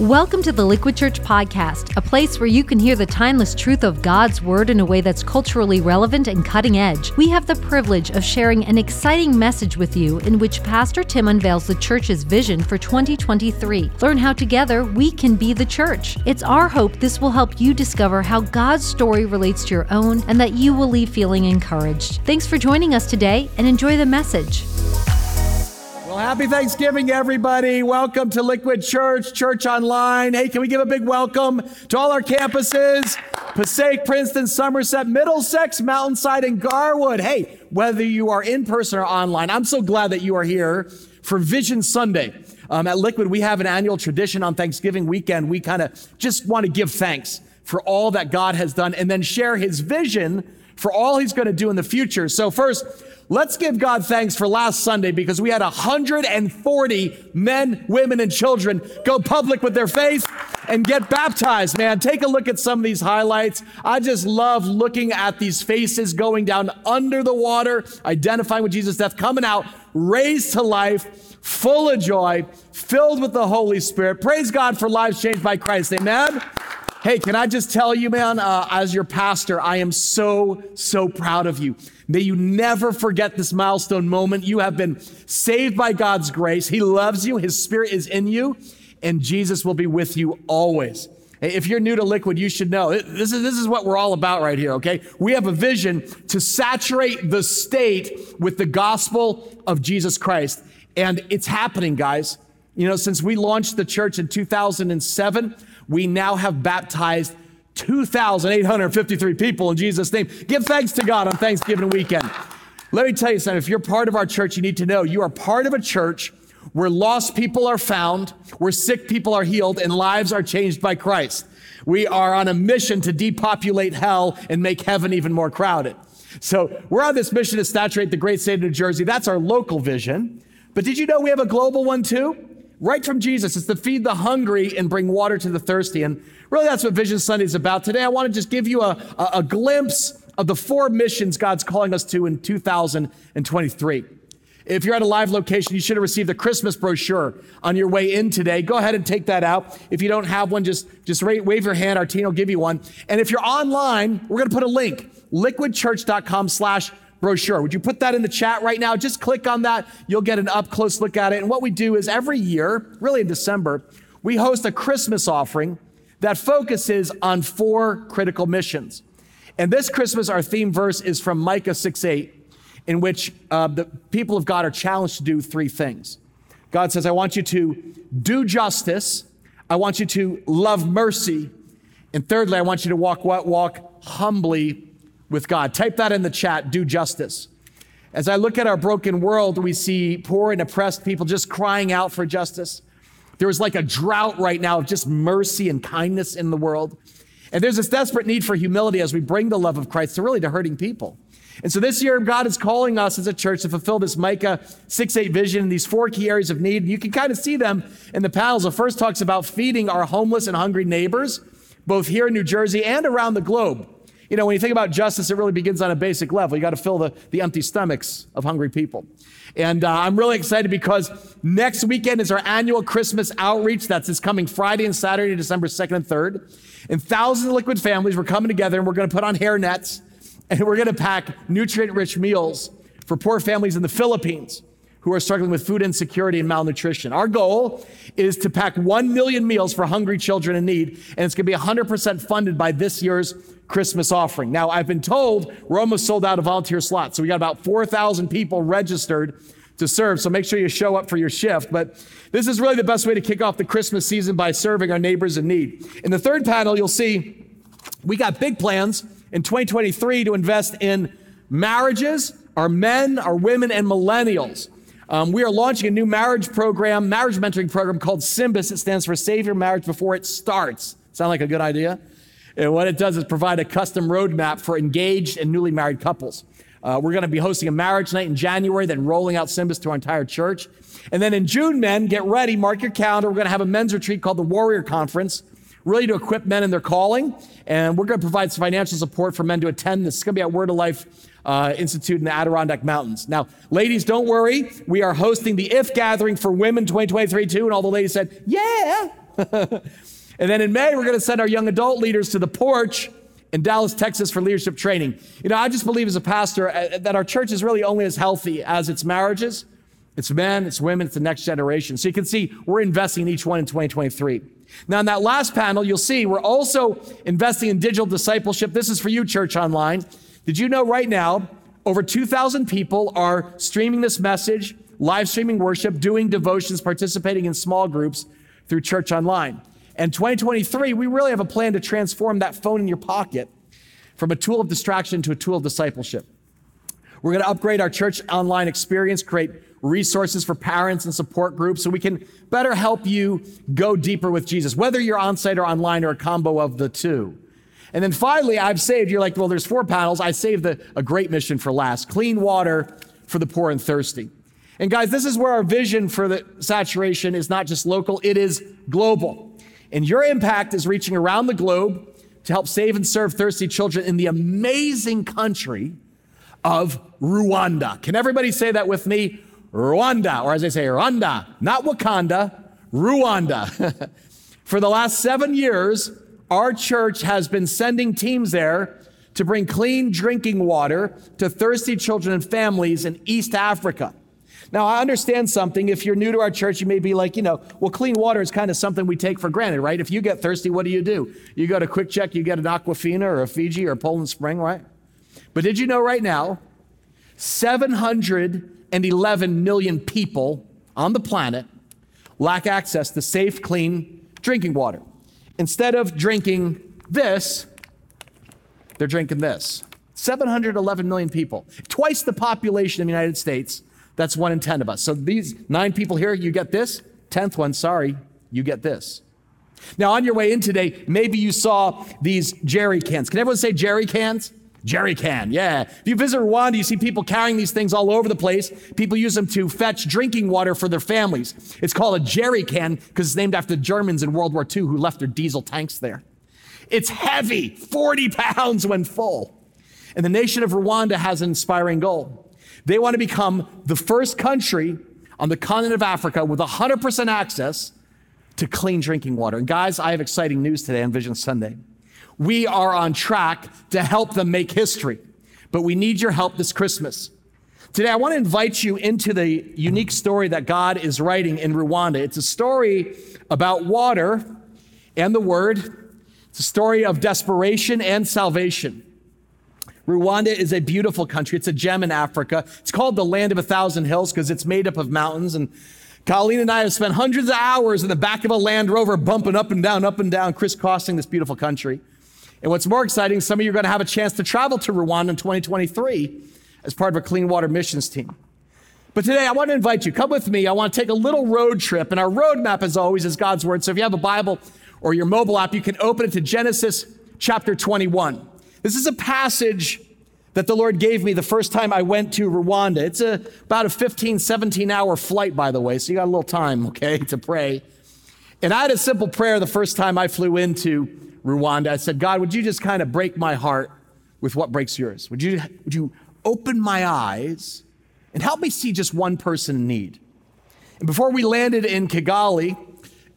Welcome to the Liquid Church Podcast, a place where you can hear the timeless truth of God's Word in a way that's culturally relevant and cutting edge. We have the privilege of sharing an exciting message with you in which Pastor Tim unveils the church's vision for 2023. Learn how together we can be the church. It's our hope this will help you discover how God's story relates to your own and that you will leave feeling encouraged. Thanks for joining us today and enjoy the message. Happy Thanksgiving, everybody. Welcome to Liquid Church, Church Online. Hey, can we give a big welcome to all our campuses Passaic, Princeton, Somerset, Middlesex, Mountainside, and Garwood. Hey, whether you are in person or online, I'm so glad that you are here for Vision Sunday. Um, at Liquid, we have an annual tradition on Thanksgiving weekend. We kind of just want to give thanks for all that God has done and then share his vision for all he's going to do in the future. So, first, Let's give God thanks for last Sunday because we had 140 men, women, and children go public with their faith and get baptized, man. Take a look at some of these highlights. I just love looking at these faces going down under the water, identifying with Jesus' death, coming out, raised to life, full of joy, filled with the Holy Spirit. Praise God for lives changed by Christ. Amen. Hey, can I just tell you, man, uh, as your pastor, I am so, so proud of you. May you never forget this milestone moment. You have been saved by God's grace. He loves you. His spirit is in you and Jesus will be with you always. If you're new to Liquid, you should know this is, this is what we're all about right here, okay? We have a vision to saturate the state with the gospel of Jesus Christ. And it's happening, guys. You know, since we launched the church in 2007, we now have baptized 2,853 people in Jesus' name. Give thanks to God on Thanksgiving weekend. Let me tell you something. If you're part of our church, you need to know you are part of a church where lost people are found, where sick people are healed, and lives are changed by Christ. We are on a mission to depopulate hell and make heaven even more crowded. So we're on this mission to saturate the great state of New Jersey. That's our local vision. But did you know we have a global one too? Right from Jesus. It's to feed the hungry and bring water to the thirsty. And really, that's what Vision Sunday is about. Today, I want to just give you a, a, a glimpse of the four missions God's calling us to in 2023. If you're at a live location, you should have received a Christmas brochure on your way in today. Go ahead and take that out. If you don't have one, just, just wave your hand. Our team will give you one. And if you're online, we're going to put a link, liquidchurch.com slash brochure. Would you put that in the chat right now? Just click on that. You'll get an up close look at it. And what we do is every year, really in December, we host a Christmas offering that focuses on four critical missions. And this Christmas, our theme verse is from Micah 6 8, in which uh, the people of God are challenged to do three things. God says, I want you to do justice, I want you to love mercy, and thirdly, I want you to walk what? Walk humbly with God. Type that in the chat, do justice. As I look at our broken world, we see poor and oppressed people just crying out for justice. There is like a drought right now of just mercy and kindness in the world. And there's this desperate need for humility as we bring the love of Christ to really to hurting people. And so this year, God is calling us as a church to fulfill this Micah 6 8 vision in these four key areas of need. You can kind of see them in the panels. The first talks about feeding our homeless and hungry neighbors, both here in New Jersey and around the globe. You know, when you think about justice, it really begins on a basic level. You got to fill the, the empty stomachs of hungry people. And uh, I'm really excited because next weekend is our annual Christmas outreach. That's this coming Friday and Saturday, December 2nd and 3rd. And thousands of liquid families, we're coming together and we're going to put on hair nets and we're going to pack nutrient rich meals for poor families in the Philippines who are struggling with food insecurity and malnutrition. Our goal is to pack 1 million meals for hungry children in need, and it's going to be 100% funded by this year's Christmas offering. Now, I've been told we're almost sold out of volunteer slots. So we got about 4,000 people registered to serve. So make sure you show up for your shift. But this is really the best way to kick off the Christmas season by serving our neighbors in need. In the third panel, you'll see we got big plans in 2023 to invest in marriages, our men, our women, and millennials. Um, we are launching a new marriage program, marriage mentoring program called SYMBIS. It stands for Save Your Marriage Before It Starts. Sound like a good idea? And what it does is provide a custom roadmap for engaged and newly married couples. Uh, we're going to be hosting a marriage night in January, then rolling out SYMBIS to our entire church. And then in June, men, get ready, mark your calendar. We're going to have a men's retreat called the Warrior Conference, really to equip men in their calling. And we're going to provide some financial support for men to attend. This is going to be at Word of Life uh, Institute in the Adirondack Mountains. Now, ladies, don't worry. We are hosting the IF gathering for women 2023 too. And all the ladies said, yeah, and then in May, we're going to send our young adult leaders to the porch in Dallas, Texas for leadership training. You know, I just believe as a pastor uh, that our church is really only as healthy as its marriages, it's men, it's women, it's the next generation. So you can see we're investing in each one in 2023. Now, in that last panel, you'll see we're also investing in digital discipleship. This is for you, Church Online. Did you know right now, over 2,000 people are streaming this message, live streaming worship, doing devotions, participating in small groups through Church Online. And 2023, we really have a plan to transform that phone in your pocket from a tool of distraction to a tool of discipleship. We're going to upgrade our church online experience, create resources for parents and support groups so we can better help you go deeper with Jesus, whether you're on site or online or a combo of the two. And then finally, I've saved, you're like, well, there's four panels. I saved a great mission for last clean water for the poor and thirsty. And guys, this is where our vision for the saturation is not just local, it is global. And your impact is reaching around the globe to help save and serve thirsty children in the amazing country of Rwanda. Can everybody say that with me? Rwanda, or as they say, Rwanda, not Wakanda, Rwanda. For the last seven years, our church has been sending teams there to bring clean drinking water to thirsty children and families in East Africa. Now, I understand something. If you're new to our church, you may be like, you know, well, clean water is kind of something we take for granted, right? If you get thirsty, what do you do? You go to QuickChek, you get an Aquafina or a Fiji or a Poland Spring, right? But did you know right now, 711 million people on the planet lack access to safe, clean drinking water. Instead of drinking this, they're drinking this. 711 million people, twice the population of the United States. That's one in 10 of us. So these nine people here, you get this. 10th one, sorry, you get this. Now, on your way in today, maybe you saw these jerry cans. Can everyone say jerry cans? Jerry can, yeah. If you visit Rwanda, you see people carrying these things all over the place. People use them to fetch drinking water for their families. It's called a jerry can because it's named after the Germans in World War II who left their diesel tanks there. It's heavy, 40 pounds when full. And the nation of Rwanda has an inspiring goal. They want to become the first country on the continent of Africa with 100% access to clean drinking water. And guys, I have exciting news today on Vision Sunday we are on track to help them make history. But we need your help this Christmas. Today, I want to invite you into the unique story that God is writing in Rwanda. It's a story about water and the word. It's a story of desperation and salvation. Rwanda is a beautiful country. It's a gem in Africa. It's called the land of a thousand hills because it's made up of mountains. And Colleen and I have spent hundreds of hours in the back of a Land Rover bumping up and down, up and down, crisscrossing this beautiful country. And what's more exciting, some of you are going to have a chance to travel to Rwanda in 2023 as part of a clean water missions team. But today I want to invite you, come with me. I want to take a little road trip. And our roadmap, as always, is God's Word. So if you have a Bible or your mobile app, you can open it to Genesis chapter 21. This is a passage that the Lord gave me the first time I went to Rwanda. It's a, about a 15, 17 hour flight, by the way, so you got a little time, okay, to pray. And I had a simple prayer the first time I flew into Rwanda, I said, God, would you just kind of break my heart with what breaks yours? Would you, would you open my eyes and help me see just one person in need? And before we landed in Kigali,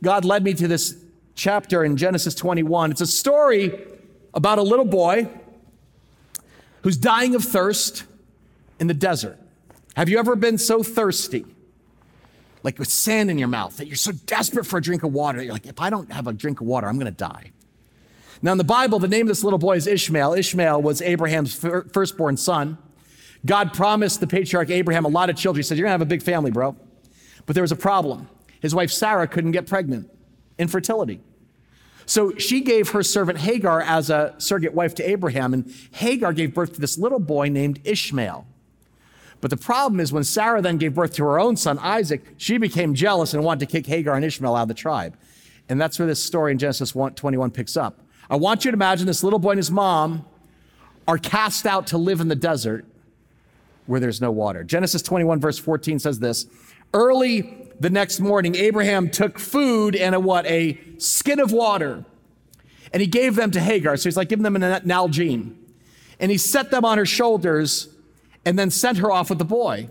God led me to this chapter in Genesis 21. It's a story about a little boy who's dying of thirst in the desert. Have you ever been so thirsty, like with sand in your mouth, that you're so desperate for a drink of water? You're like, if I don't have a drink of water, I'm going to die. Now, in the Bible, the name of this little boy is Ishmael. Ishmael was Abraham's firstborn son. God promised the patriarch Abraham a lot of children. He said, You're going to have a big family, bro. But there was a problem. His wife Sarah couldn't get pregnant, infertility. So she gave her servant Hagar as a surrogate wife to Abraham, and Hagar gave birth to this little boy named Ishmael. But the problem is when Sarah then gave birth to her own son, Isaac, she became jealous and wanted to kick Hagar and Ishmael out of the tribe. And that's where this story in Genesis 21 picks up. I want you to imagine this little boy and his mom are cast out to live in the desert where there's no water. Genesis 21, verse 14 says this Early the next morning, Abraham took food and a what? A skin of water. And he gave them to Hagar. So he's like giving them an Nalgene. And he set them on her shoulders and then sent her off with the boy.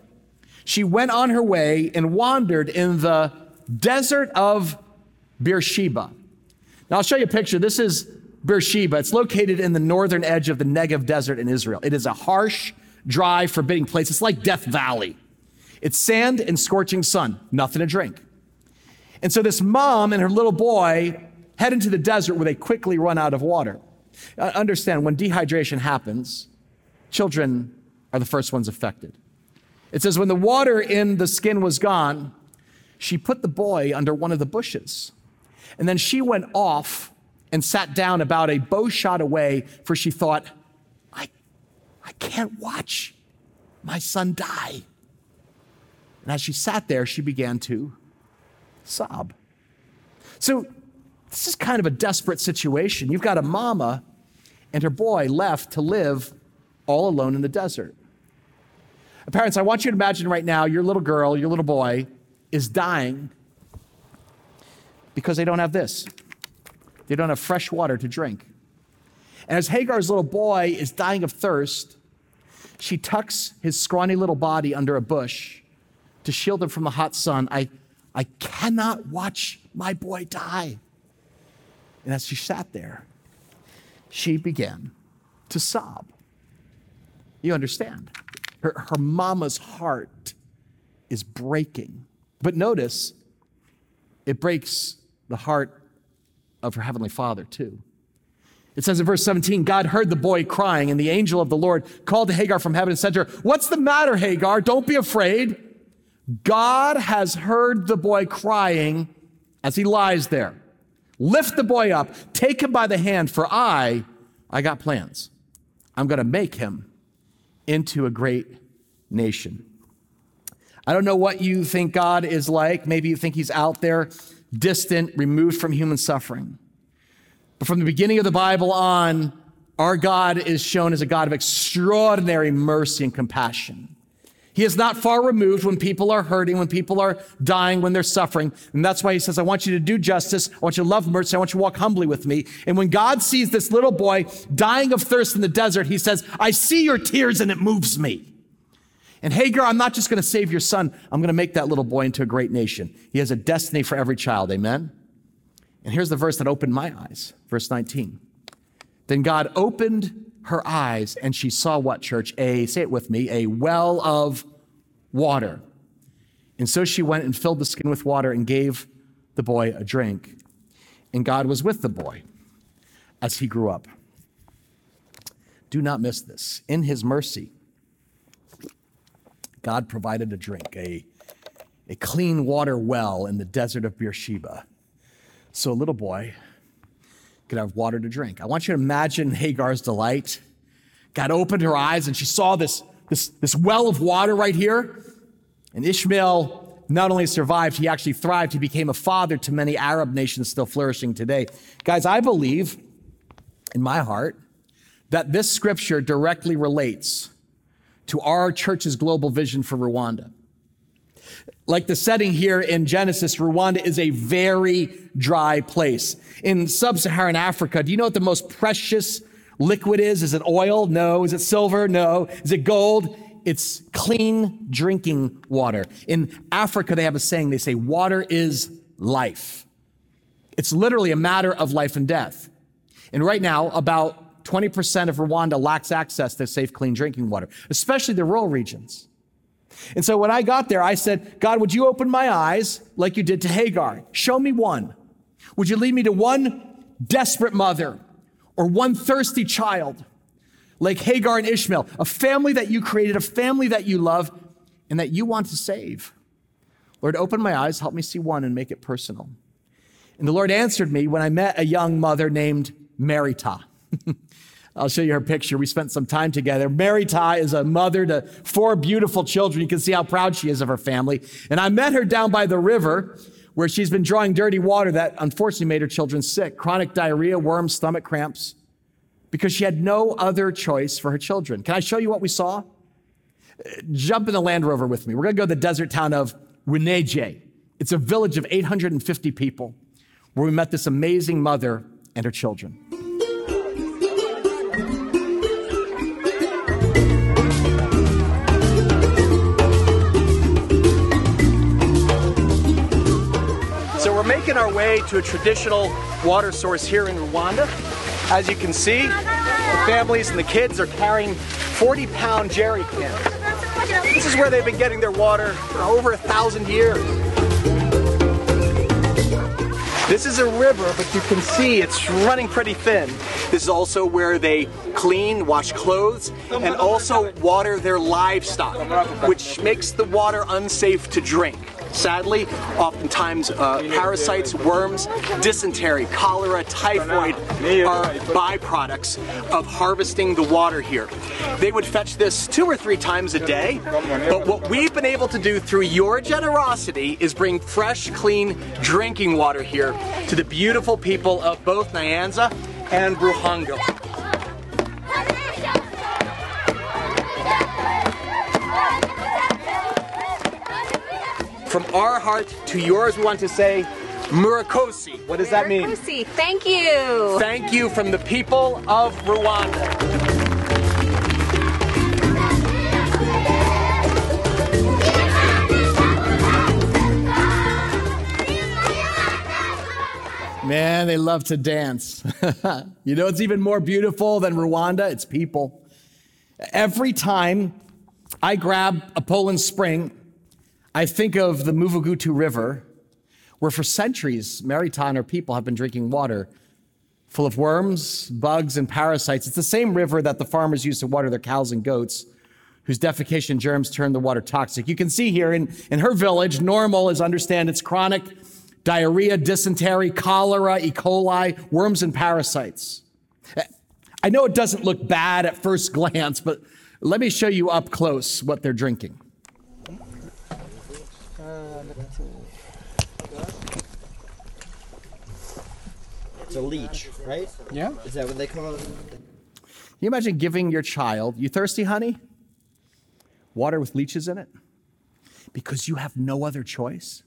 She went on her way and wandered in the desert of Beersheba. Now, I'll show you a picture. This is Beersheba. It's located in the northern edge of the Negev Desert in Israel. It is a harsh, dry, forbidding place. It's like Death Valley. It's sand and scorching sun, nothing to drink. And so this mom and her little boy head into the desert where they quickly run out of water. Uh, understand, when dehydration happens, children are the first ones affected. It says, when the water in the skin was gone, she put the boy under one of the bushes. And then she went off and sat down about a bow shot away, for she thought, I, I can't watch my son die. And as she sat there, she began to sob. So, this is kind of a desperate situation. You've got a mama and her boy left to live all alone in the desert. Parents, I want you to imagine right now your little girl, your little boy is dying because they don't have this. They don't have fresh water to drink. And as Hagar's little boy is dying of thirst, she tucks his scrawny little body under a bush to shield him from the hot sun. I, I cannot watch my boy die. And as she sat there, she began to sob. You understand? Her, her mama's heart is breaking. But notice, it breaks the heart of her heavenly father, too. It says in verse 17, God heard the boy crying, and the angel of the Lord called to Hagar from heaven and said to her, What's the matter, Hagar? Don't be afraid. God has heard the boy crying as he lies there. Lift the boy up, take him by the hand, for I, I got plans. I'm going to make him into a great nation. I don't know what you think God is like. Maybe you think he's out there, distant, removed from human suffering. But from the beginning of the Bible on, our God is shown as a God of extraordinary mercy and compassion. He is not far removed when people are hurting, when people are dying, when they're suffering. And that's why he says, I want you to do justice. I want you to love mercy. I want you to walk humbly with me. And when God sees this little boy dying of thirst in the desert, he says, I see your tears and it moves me. And Hagar, I'm not just going to save your son. I'm going to make that little boy into a great nation. He has a destiny for every child. Amen. And here's the verse that opened my eyes. Verse 19. Then God opened her eyes and she saw what, church? A, say it with me, a well of water. And so she went and filled the skin with water and gave the boy a drink. And God was with the boy as he grew up. Do not miss this. In his mercy, God provided a drink, a, a clean water well in the desert of Beersheba. So a little boy could have water to drink. I want you to imagine Hagar's delight. God opened her eyes and she saw this, this, this well of water right here. And Ishmael not only survived, he actually thrived. He became a father to many Arab nations still flourishing today. Guys, I believe in my heart that this scripture directly relates to our church's global vision for Rwanda. Like the setting here in Genesis, Rwanda is a very dry place. In sub Saharan Africa, do you know what the most precious liquid is? Is it oil? No. Is it silver? No. Is it gold? It's clean drinking water. In Africa, they have a saying, they say, water is life. It's literally a matter of life and death. And right now, about 20% of Rwanda lacks access to safe, clean drinking water, especially the rural regions. And so when I got there, I said, God, would you open my eyes like you did to Hagar? Show me one. Would you lead me to one desperate mother or one thirsty child like Hagar and Ishmael, a family that you created, a family that you love, and that you want to save? Lord, open my eyes, help me see one and make it personal. And the Lord answered me when I met a young mother named Marita. I'll show you her picture. We spent some time together. Marita is a mother to four beautiful children. You can see how proud she is of her family. And I met her down by the river where she's been drawing dirty water that unfortunately made her children sick chronic diarrhea, worms, stomach cramps, because she had no other choice for her children. Can I show you what we saw? Uh, jump in the Land Rover with me. We're going to go to the desert town of Wineje. It's a village of 850 people where we met this amazing mother and her children. Making our way to a traditional water source here in Rwanda. As you can see, the families and the kids are carrying 40 pound jerry cans. This is where they've been getting their water for over a thousand years. This is a river, but you can see it's running pretty thin. This is also where they clean, wash clothes, and also water their livestock, which makes the water unsafe to drink. Sadly, oftentimes uh, parasites, worms, dysentery, cholera, typhoid are byproducts of harvesting the water here. They would fetch this two or three times a day, but what we've been able to do through your generosity is bring fresh, clean drinking water here to the beautiful people of both Nyanza and Ruhango. From our heart to yours, we want to say, Murakoze. What does that mean? Murakoze, thank you. Thank you from the people of Rwanda. Man, they love to dance. you know, it's even more beautiful than Rwanda. It's people. Every time I grab a Poland Spring, I think of the Muvugutu River, where for centuries, Maritana people have been drinking water full of worms, bugs, and parasites. It's the same river that the farmers use to water their cows and goats, whose defecation germs turn the water toxic. You can see here in, in her village, normal is understand it's chronic diarrhea, dysentery, cholera, E. coli, worms, and parasites. I know it doesn't look bad at first glance, but let me show you up close what they're drinking. It's a leech, right? Yeah. Is that what they call it? Can you imagine giving your child, you thirsty, honey? Water with leeches in it? Because you have no other choice?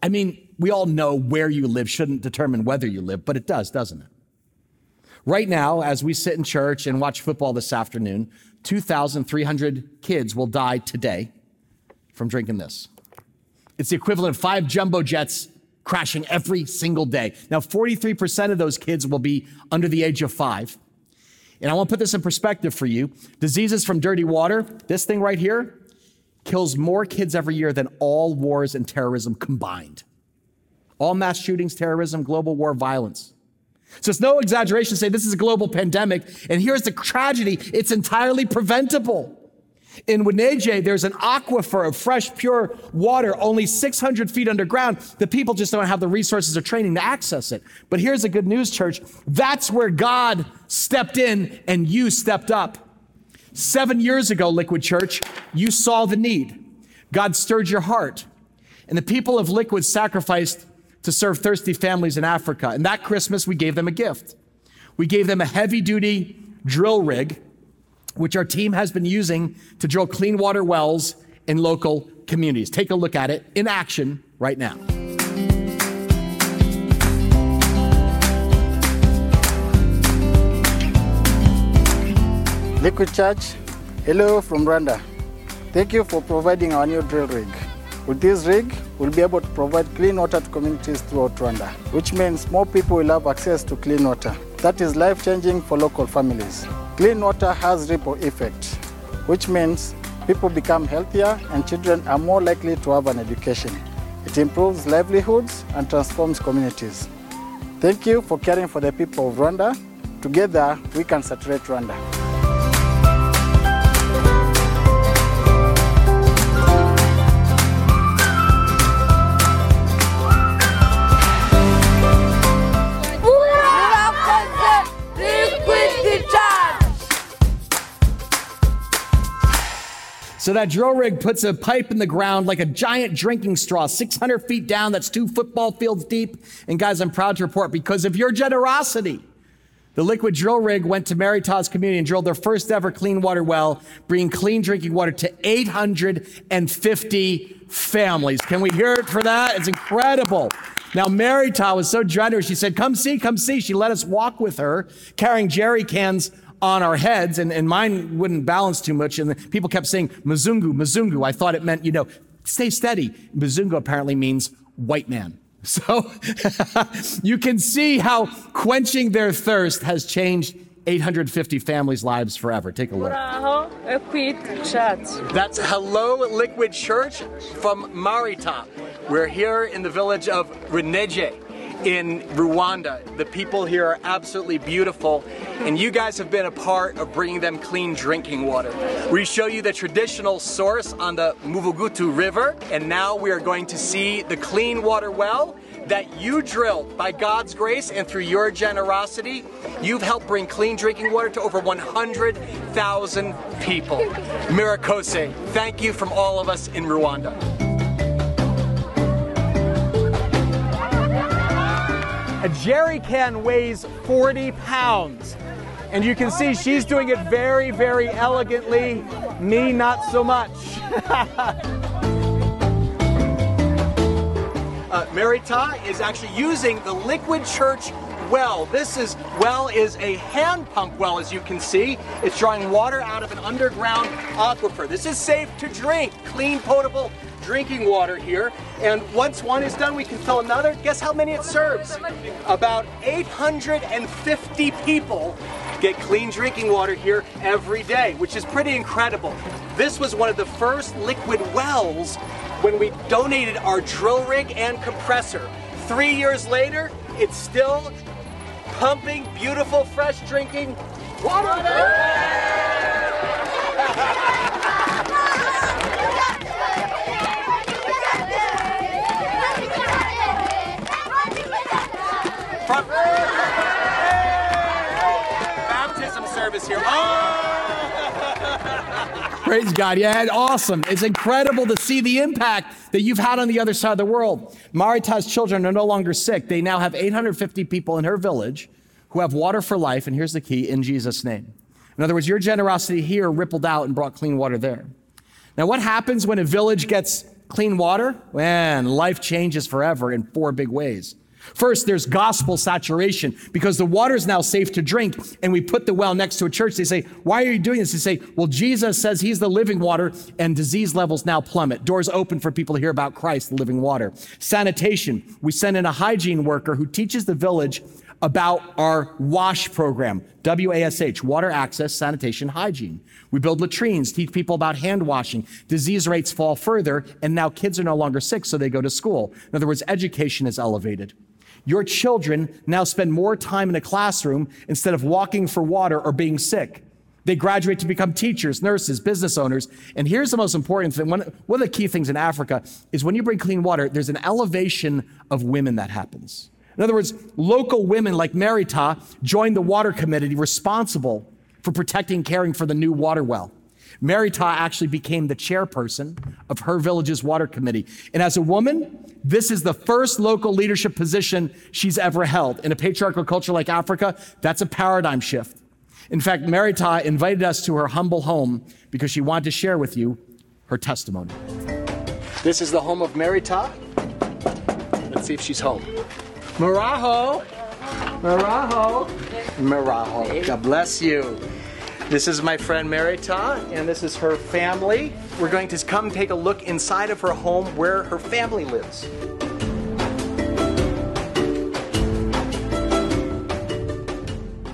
I mean, we all know where you live shouldn't determine whether you live, but it does, doesn't it? Right now, as we sit in church and watch football this afternoon, 2,300 kids will die today from drinking this. It's the equivalent of five jumbo jets crashing every single day. Now, 43% of those kids will be under the age of five. And I want to put this in perspective for you. Diseases from dirty water, this thing right here, kills more kids every year than all wars and terrorism combined. All mass shootings, terrorism, global war, violence. So it's no exaggeration to say this is a global pandemic. And here's the tragedy it's entirely preventable. In Wineje, there's an aquifer of fresh, pure water only 600 feet underground. The people just don't have the resources or training to access it. But here's the good news, church. That's where God stepped in and you stepped up. Seven years ago, Liquid Church, you saw the need. God stirred your heart. And the people of Liquid sacrificed to serve thirsty families in Africa. And that Christmas, we gave them a gift. We gave them a heavy duty drill rig, which our team has been using to drill clean water wells in local communities. Take a look at it in action right now. Liquid Church, hello from Rwanda. Thank you for providing our new drill rig. With this rig, we'll be able to provide clean water to communities throughout Rwanda, which means more people will have access to clean water. That is life-changing for local families. Clean water has ripple effect, which means people become healthier and children are more likely to have an education. It improves livelihoods and transforms communities. Thank you for caring for the people of Rwanda. Together, we can saturate Rwanda. So that drill rig puts a pipe in the ground like a giant drinking straw, 600 feet down. That's two football fields deep. And guys, I'm proud to report because of your generosity, the liquid drill rig went to Maritas Community and drilled their first ever clean water well, bringing clean drinking water to 850 families. Can we hear it for that? It's incredible. Now, Marita was so generous. She said, Come see, come see. She let us walk with her, carrying jerry cans on our heads, and, and mine wouldn't balance too much. And people kept saying, Mzungu, Mzungu. I thought it meant, you know, stay steady. Mzungu apparently means white man. So you can see how quenching their thirst has changed 850 families' lives forever. Take a look. That's Hello Liquid Church from Marita. We're here in the village of Reneje in Rwanda. The people here are absolutely beautiful, and you guys have been a part of bringing them clean drinking water. We show you the traditional source on the Muvugutu River, and now we are going to see the clean water well that you drilled by God's grace and through your generosity. You've helped bring clean drinking water to over 100,000 people. Murakoze, thank you from all of us in Rwanda. A jerry can weighs 40 pounds. And you can see she's doing it very, very elegantly. Me, not so much. uh, Merita is actually using the liquid church well. This is well is a hand pump well, as you can see. It's drawing water out of an underground aquifer. This is safe to drink, clean, potable drinking water here. And once one is done, we can fill another. Guess how many it serves? About 850 people get clean drinking water here every day, which is pretty incredible. This was one of the first liquid wells when we donated our drill rig and compressor. Three years later, it's still pumping beautiful, fresh drinking water. From Praise God. Yeah, awesome. It's incredible to see the impact that you've had on the other side of the world. Marita's children are no longer sick. They now have 850 people in her village who have water for life. And here's the key in Jesus' name. In other words, your generosity here rippled out and brought clean water there. Now, what happens when a village gets clean water? Man, life changes forever in four big ways. First, there's gospel saturation because the water is now safe to drink, and we put the well next to a church. They say, Why are you doing this? They say, Well, Jesus says he's the living water, and disease levels now plummet. Doors open for people to hear about Christ, the living water. Sanitation. We send in a hygiene worker who teaches the village about our WASH program, WASH, water access, sanitation, hygiene. We build latrines, teach people about hand washing. Disease rates fall further, and now kids are no longer sick, so they go to school. In other words, education is elevated. Your children now spend more time in a classroom instead of walking for water or being sick. They graduate to become teachers, nurses, business owners. And here's the most important thing. One, one of the key things in Africa is when you bring clean water, there's an elevation of women that happens. In other words, local women like Merita joined the water committee responsible for protecting, caring for the new water well. Merita actually became the chairperson of her village's water committee. And as a woman, this is the first local leadership position she's ever held. In a patriarchal culture like Africa, that's a paradigm shift. In fact, Merita invited us to her humble home because she wanted to share with you her testimony. This is the home of Merita. Let's see if she's home. Muraho! Muraho! Muraho. God bless you. This is my friend Merita, and this is her family. We're going to come take a look inside of her home where her family lives.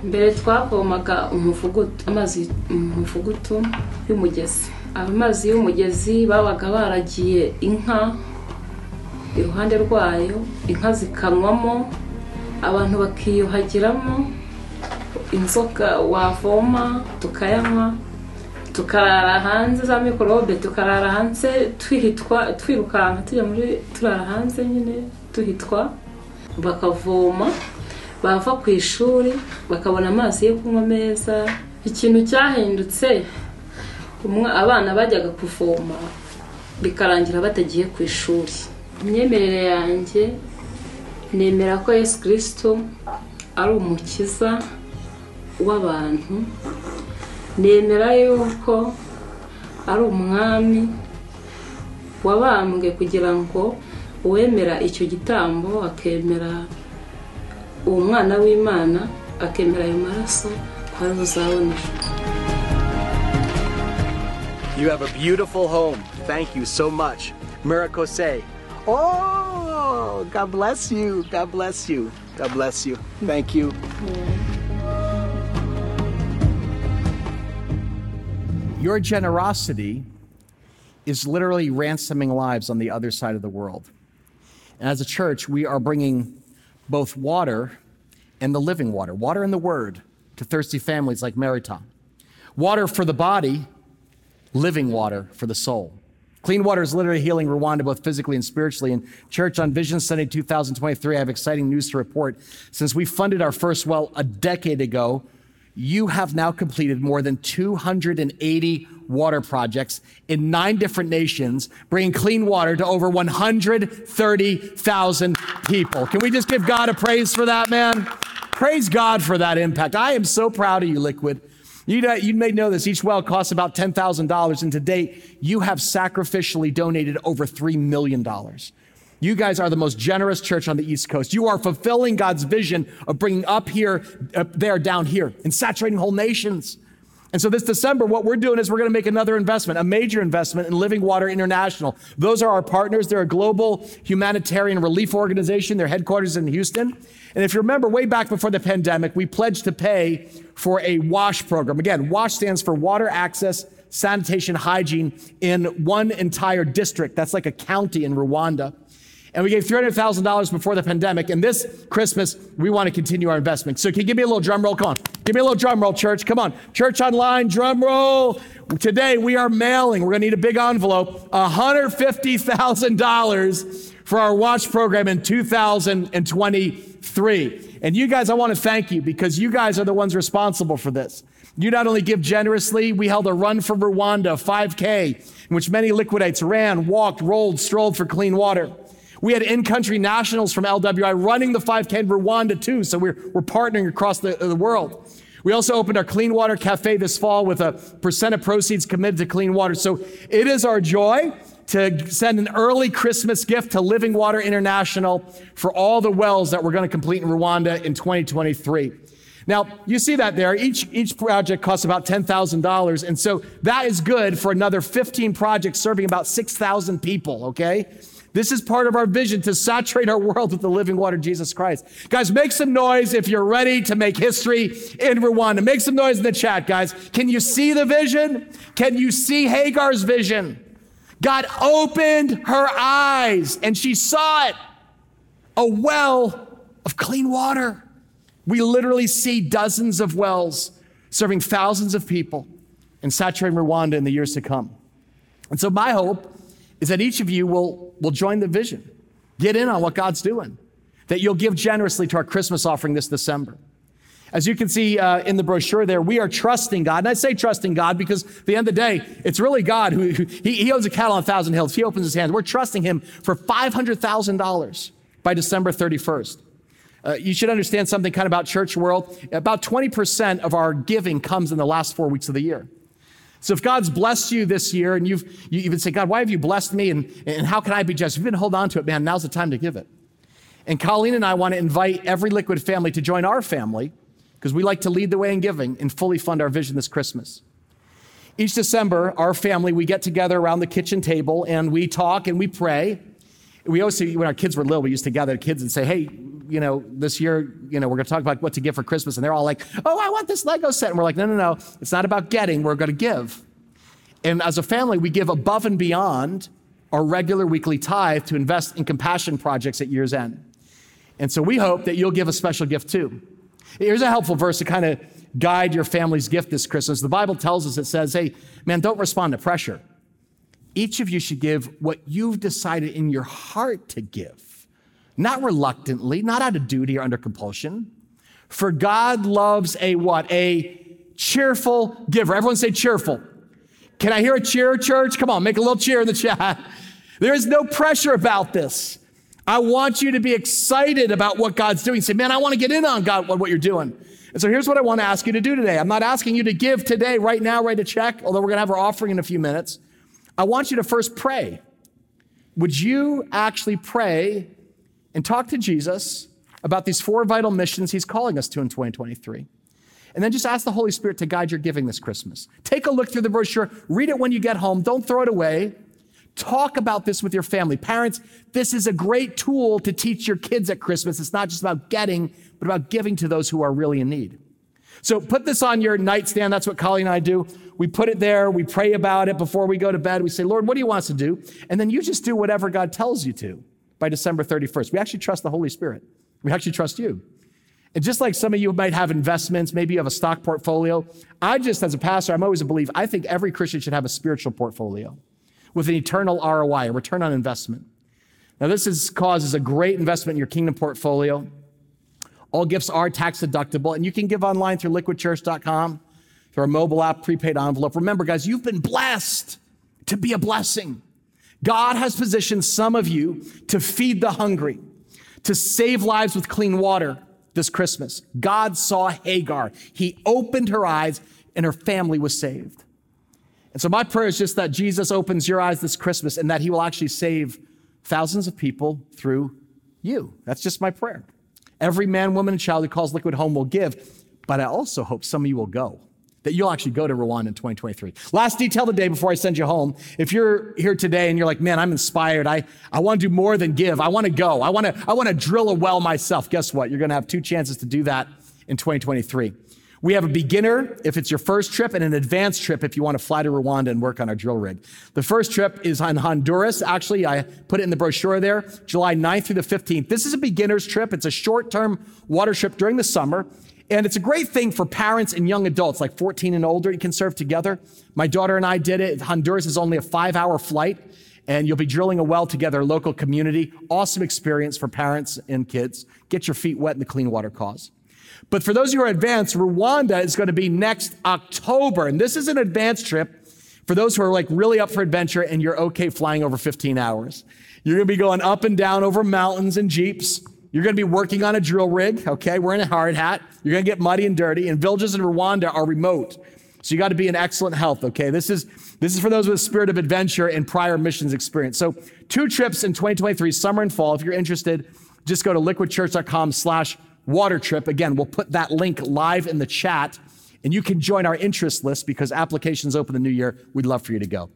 mbere twavomaga umuvugutu amazi umuvugutu y'umugezi amazi y'umugezi babaga baragiye inka iruhande rwayo inka zikanywamo abantu bakiyuhagiramo inzoga wavoma tukayanywa tukarara hanze za mikorobe tukarara hanze twihitwa twirukanka tujya muri turara hanze nyine tuhitwa bakavoma bava ku ishuri bakabona amazi yo kunywa meza. Ikintu cyahindutse abana bajyaga kuvoma bikarangira batagiye ku ishuri. Imyemerere yanjye nemera ko yesu kirisito ari umukiza w'abantu nemera yuko ari umwami wabambwe kugira ngo uwemera icyo gitambo akemera uwo mwana w'imana akemera ayo maraso ko ari buzabona You have a beautiful home. Thank you so much. Murakoze, Oh, God bless you. God bless you. God bless you. Thank you. Your generosity is literally ransoming lives on the other side of the world. And as a church, we are bringing both water and the living water, water and the word, to thirsty families like Meriton. Water for the body, living water for the soul. Clean water is literally healing Rwanda both physically and spiritually. And church on Vision Sunday 2023, I have exciting news to report. Since we funded our first well a decade ago, you have now completed more than 280 water projects in nine different nations, bringing clean water to over 130,000 people. Can we just give God a praise for that, man? Praise God for that impact. I am so proud of you, Liquid. You, you may know this. Each well costs about $10,000, and to date, you have sacrificially donated over $3 million. You guys are the most generous church on the East Coast. You are fulfilling God's vision of bringing up here, up there, down here, and saturating whole nations. And so this December, what we're doing is we're going to make another investment, a major investment in Living Water International. Those are our partners. They're a global humanitarian relief organization. Their headquarters in Houston. And if you remember, way back before the pandemic, we pledged to pay for a WASH program. Again, WASH stands for Water Access, Sanitation, Hygiene in one entire district. That's like a county in Rwanda. And we gave $300,000 before the pandemic. And this Christmas, we want to continue our investment. So can you give me a little drum roll? Come on. Give me a little drum roll, church. Come on. Church online, drum roll. Today we are mailing, we're going to need a big envelope, $150,000 for our WASH program in 2023. And you guys, I want to thank you because you guys are the ones responsible for this. You not only give generously, we held a run for Rwanda, 5K, in which many liquidates ran, walked, rolled, strolled for clean water. We had in-country nationals from LWI running the 5K in Rwanda too, so we're, we're partnering across the, the world. We also opened our Clean Water Cafe this fall with a percent of proceeds committed to clean water. So it is our joy to send an early Christmas gift to Living Water International for all the wells that we're going to complete in Rwanda in 2023. Now, you see that there. Each, each project costs about $10,000. And so that is good for another 15 projects serving about 6,000 people, okay? This is part of our vision to saturate our world with the living water, Jesus Christ. Guys, make some noise if you're ready to make history in Rwanda. Make some noise in the chat, guys. Can you see the vision? Can you see Hagar's vision? God opened her eyes and she saw it a well of clean water. We literally see dozens of wells serving thousands of people and saturating Rwanda in the years to come. And so, my hope is that each of you will, will join the vision, get in on what God's doing, that you'll give generously to our Christmas offering this December. As you can see uh, in the brochure there, we are trusting God. And I say trusting God because at the end of the day, it's really God who, who he, he, owns a cattle on a thousand hills. He opens his hands. We're trusting him for $500,000 by December 31st. Uh, you should understand something kind of about church world. About 20% of our giving comes in the last four weeks of the year. So if God's blessed you this year and you've, you even say, God, why have you blessed me? And, and how can I be just? You've been hold on to it, man. Now's the time to give it. And Colleen and I want to invite every Liquid family to join our family because we like to lead the way in giving and fully fund our vision this Christmas. Each December, our family, we get together around the kitchen table and we talk and we pray. We always, when our kids were little, we used to gather the kids and say, hey, you know, this year, you know, we're going to talk about what to give for Christmas. And they're all like, oh, I want this Lego set. And we're like, no, no, no. It's not about getting. We're going to give. And as a family, we give above and beyond our regular weekly tithe to invest in compassion projects at year's end. And so we hope that you'll give a special gift too. Here's a helpful verse to kind of guide your family's gift this Christmas. The Bible tells us, it says, hey, man, don't respond to pressure. Each of you should give what you've decided in your heart to give not reluctantly, not out of duty or under compulsion. For God loves a what? A cheerful giver. Everyone say cheerful. Can I hear a cheer, church? Come on, make a little cheer in the chat. There is no pressure about this. I want you to be excited about what God's doing. Say, man, I want to get in on God, what you're doing. And so here's what I want to ask you to do today. I'm not asking you to give today, right now, write a check, although we're going to have our offering in a few minutes. I want you to first pray. Would you actually pray and talk to Jesus about these four vital missions he's calling us to in 2023. And then just ask the Holy Spirit to guide your giving this Christmas. Take a look through the brochure, read it when you get home, don't throw it away. Talk about this with your family. Parents, this is a great tool to teach your kids at Christmas. It's not just about getting, but about giving to those who are really in need. So put this on your nightstand. That's what Colleen and I do. We put it there. We pray about it before we go to bed. We say, Lord, what do you want us to do? And then you just do whatever God tells you to by December 31st. We actually trust the Holy Spirit. We actually trust you. And just like some of you might have investments, maybe you have a stock portfolio. I just, as a pastor, I'm always a believer. I think every Christian should have a spiritual portfolio with an eternal ROI, a return on investment. Now, this is, causes a great investment in your kingdom portfolio. All gifts are tax deductible, and you can give online through liquidchurch.com, through our mobile app, prepaid envelope. Remember, guys, you've been blessed to be a blessing. God has positioned some of you to feed the hungry, to save lives with clean water this Christmas. God saw Hagar. He opened her eyes, and her family was saved. And so my prayer is just that Jesus opens your eyes this Christmas and that he will actually save thousands of people through you. That's just my prayer. Every man, woman, and child who calls Liquid home will give, but I also hope some of you will go. That you'll actually go to Rwanda in 2023. Last detail today before I send you home. If you're here today and you're like, man, I'm inspired. I, I want to do more than give. I want to go. I want to, I want to drill a well myself. Guess what? You're going to have two chances to do that in 2023. We have a beginner if it's your first trip and an advanced trip if you want to fly to Rwanda and work on our drill rig. The first trip is on Honduras. Actually, I put it in the brochure there, July 9th through the 15th. This is a beginner's trip. It's a short term water trip during the summer. And it's a great thing for parents and young adults, like 14 and older. You can serve together. My daughter and I did it. Honduras is only a five hour flight, and you'll be drilling a well together, local community. Awesome experience for parents and kids. Get your feet wet in the clean water cause. But for those who are advanced, Rwanda is going to be next October. And this is an advanced trip for those who are like really up for adventure and you're okay flying over 15 hours. You're going to be going up and down over mountains and jeeps. You're going to be working on a drill rig, okay? We're in a hard hat. You're going to get muddy and dirty. And villages in Rwanda are remote. So you got to be in excellent health, okay? This is this is for those with a spirit of adventure and prior missions experience. So two trips in 2023, summer and fall. If you're interested, just go to liquidchurch.com slash water trip. Again, we'll put that link live in the chat and you can join our interest list because applications open the new year. We'd love for you to go.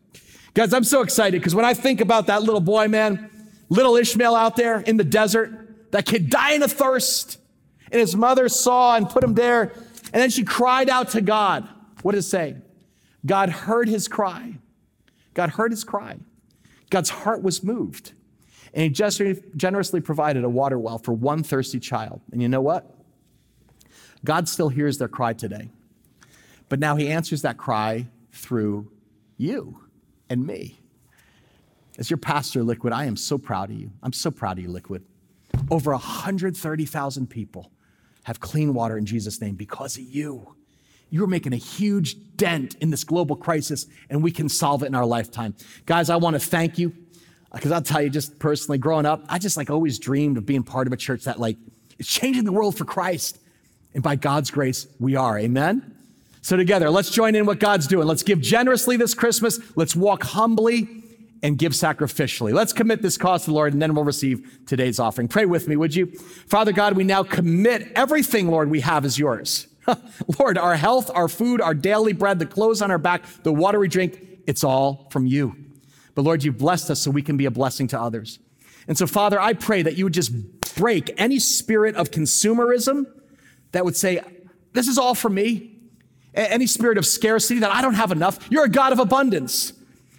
Guys, I'm so excited because when I think about that little boy, man, little Ishmael out there in the desert, that kid dying of thirst, and his mother saw and put him there, and then she cried out to God. What does it say? God heard his cry. God heard his cry. God's heart was moved. And he just generously provided a water well for one thirsty child. And you know what? God still hears their cry today. But now he answers that cry through you and me. As your pastor, Liquid, I am so proud of you. I'm so proud of you, Liquid. Over 130,000 people have clean water in Jesus' name because of you. You're making a huge dent in this global crisis, and we can solve it in our lifetime. Guys, I want to thank you because I'll tell you, just personally, growing up, I just like always dreamed of being part of a church that like is changing the world for Christ. And by God's grace, we are. Amen. So together, let's join in what God's doing. Let's give generously this Christmas. Let's walk humbly and give sacrificially. Let's commit this cause to the Lord, and then we'll receive today's offering. Pray with me, would you? Father God, we now commit everything, Lord, we have is yours. Lord, our health, our food, our daily bread, the clothes on our back, the water we drink, it's all from you. But Lord, you've blessed us so we can be a blessing to others. And so, Father, I pray that you would just break any spirit of consumerism that would say, This is all for me. Any spirit of scarcity that I don't have enough. You're a God of abundance.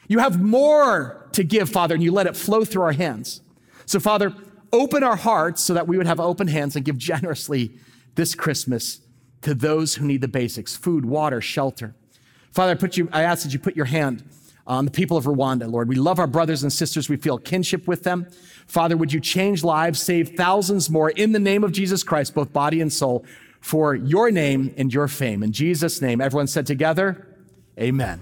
You have more to give, Father, and you let it flow through our hands. So, Father, open our hearts so that we would have open hands and give generously this Christmas to those who need the basics food, water, shelter. Father, I, put you, I ask that you put your hand on the people of Rwanda, Lord. We love our brothers and sisters. We feel kinship with them. Father, would you change lives, save thousands more in the name of Jesus Christ, both body and soul, for your name and your fame. In Jesus' name, everyone said together, Amen.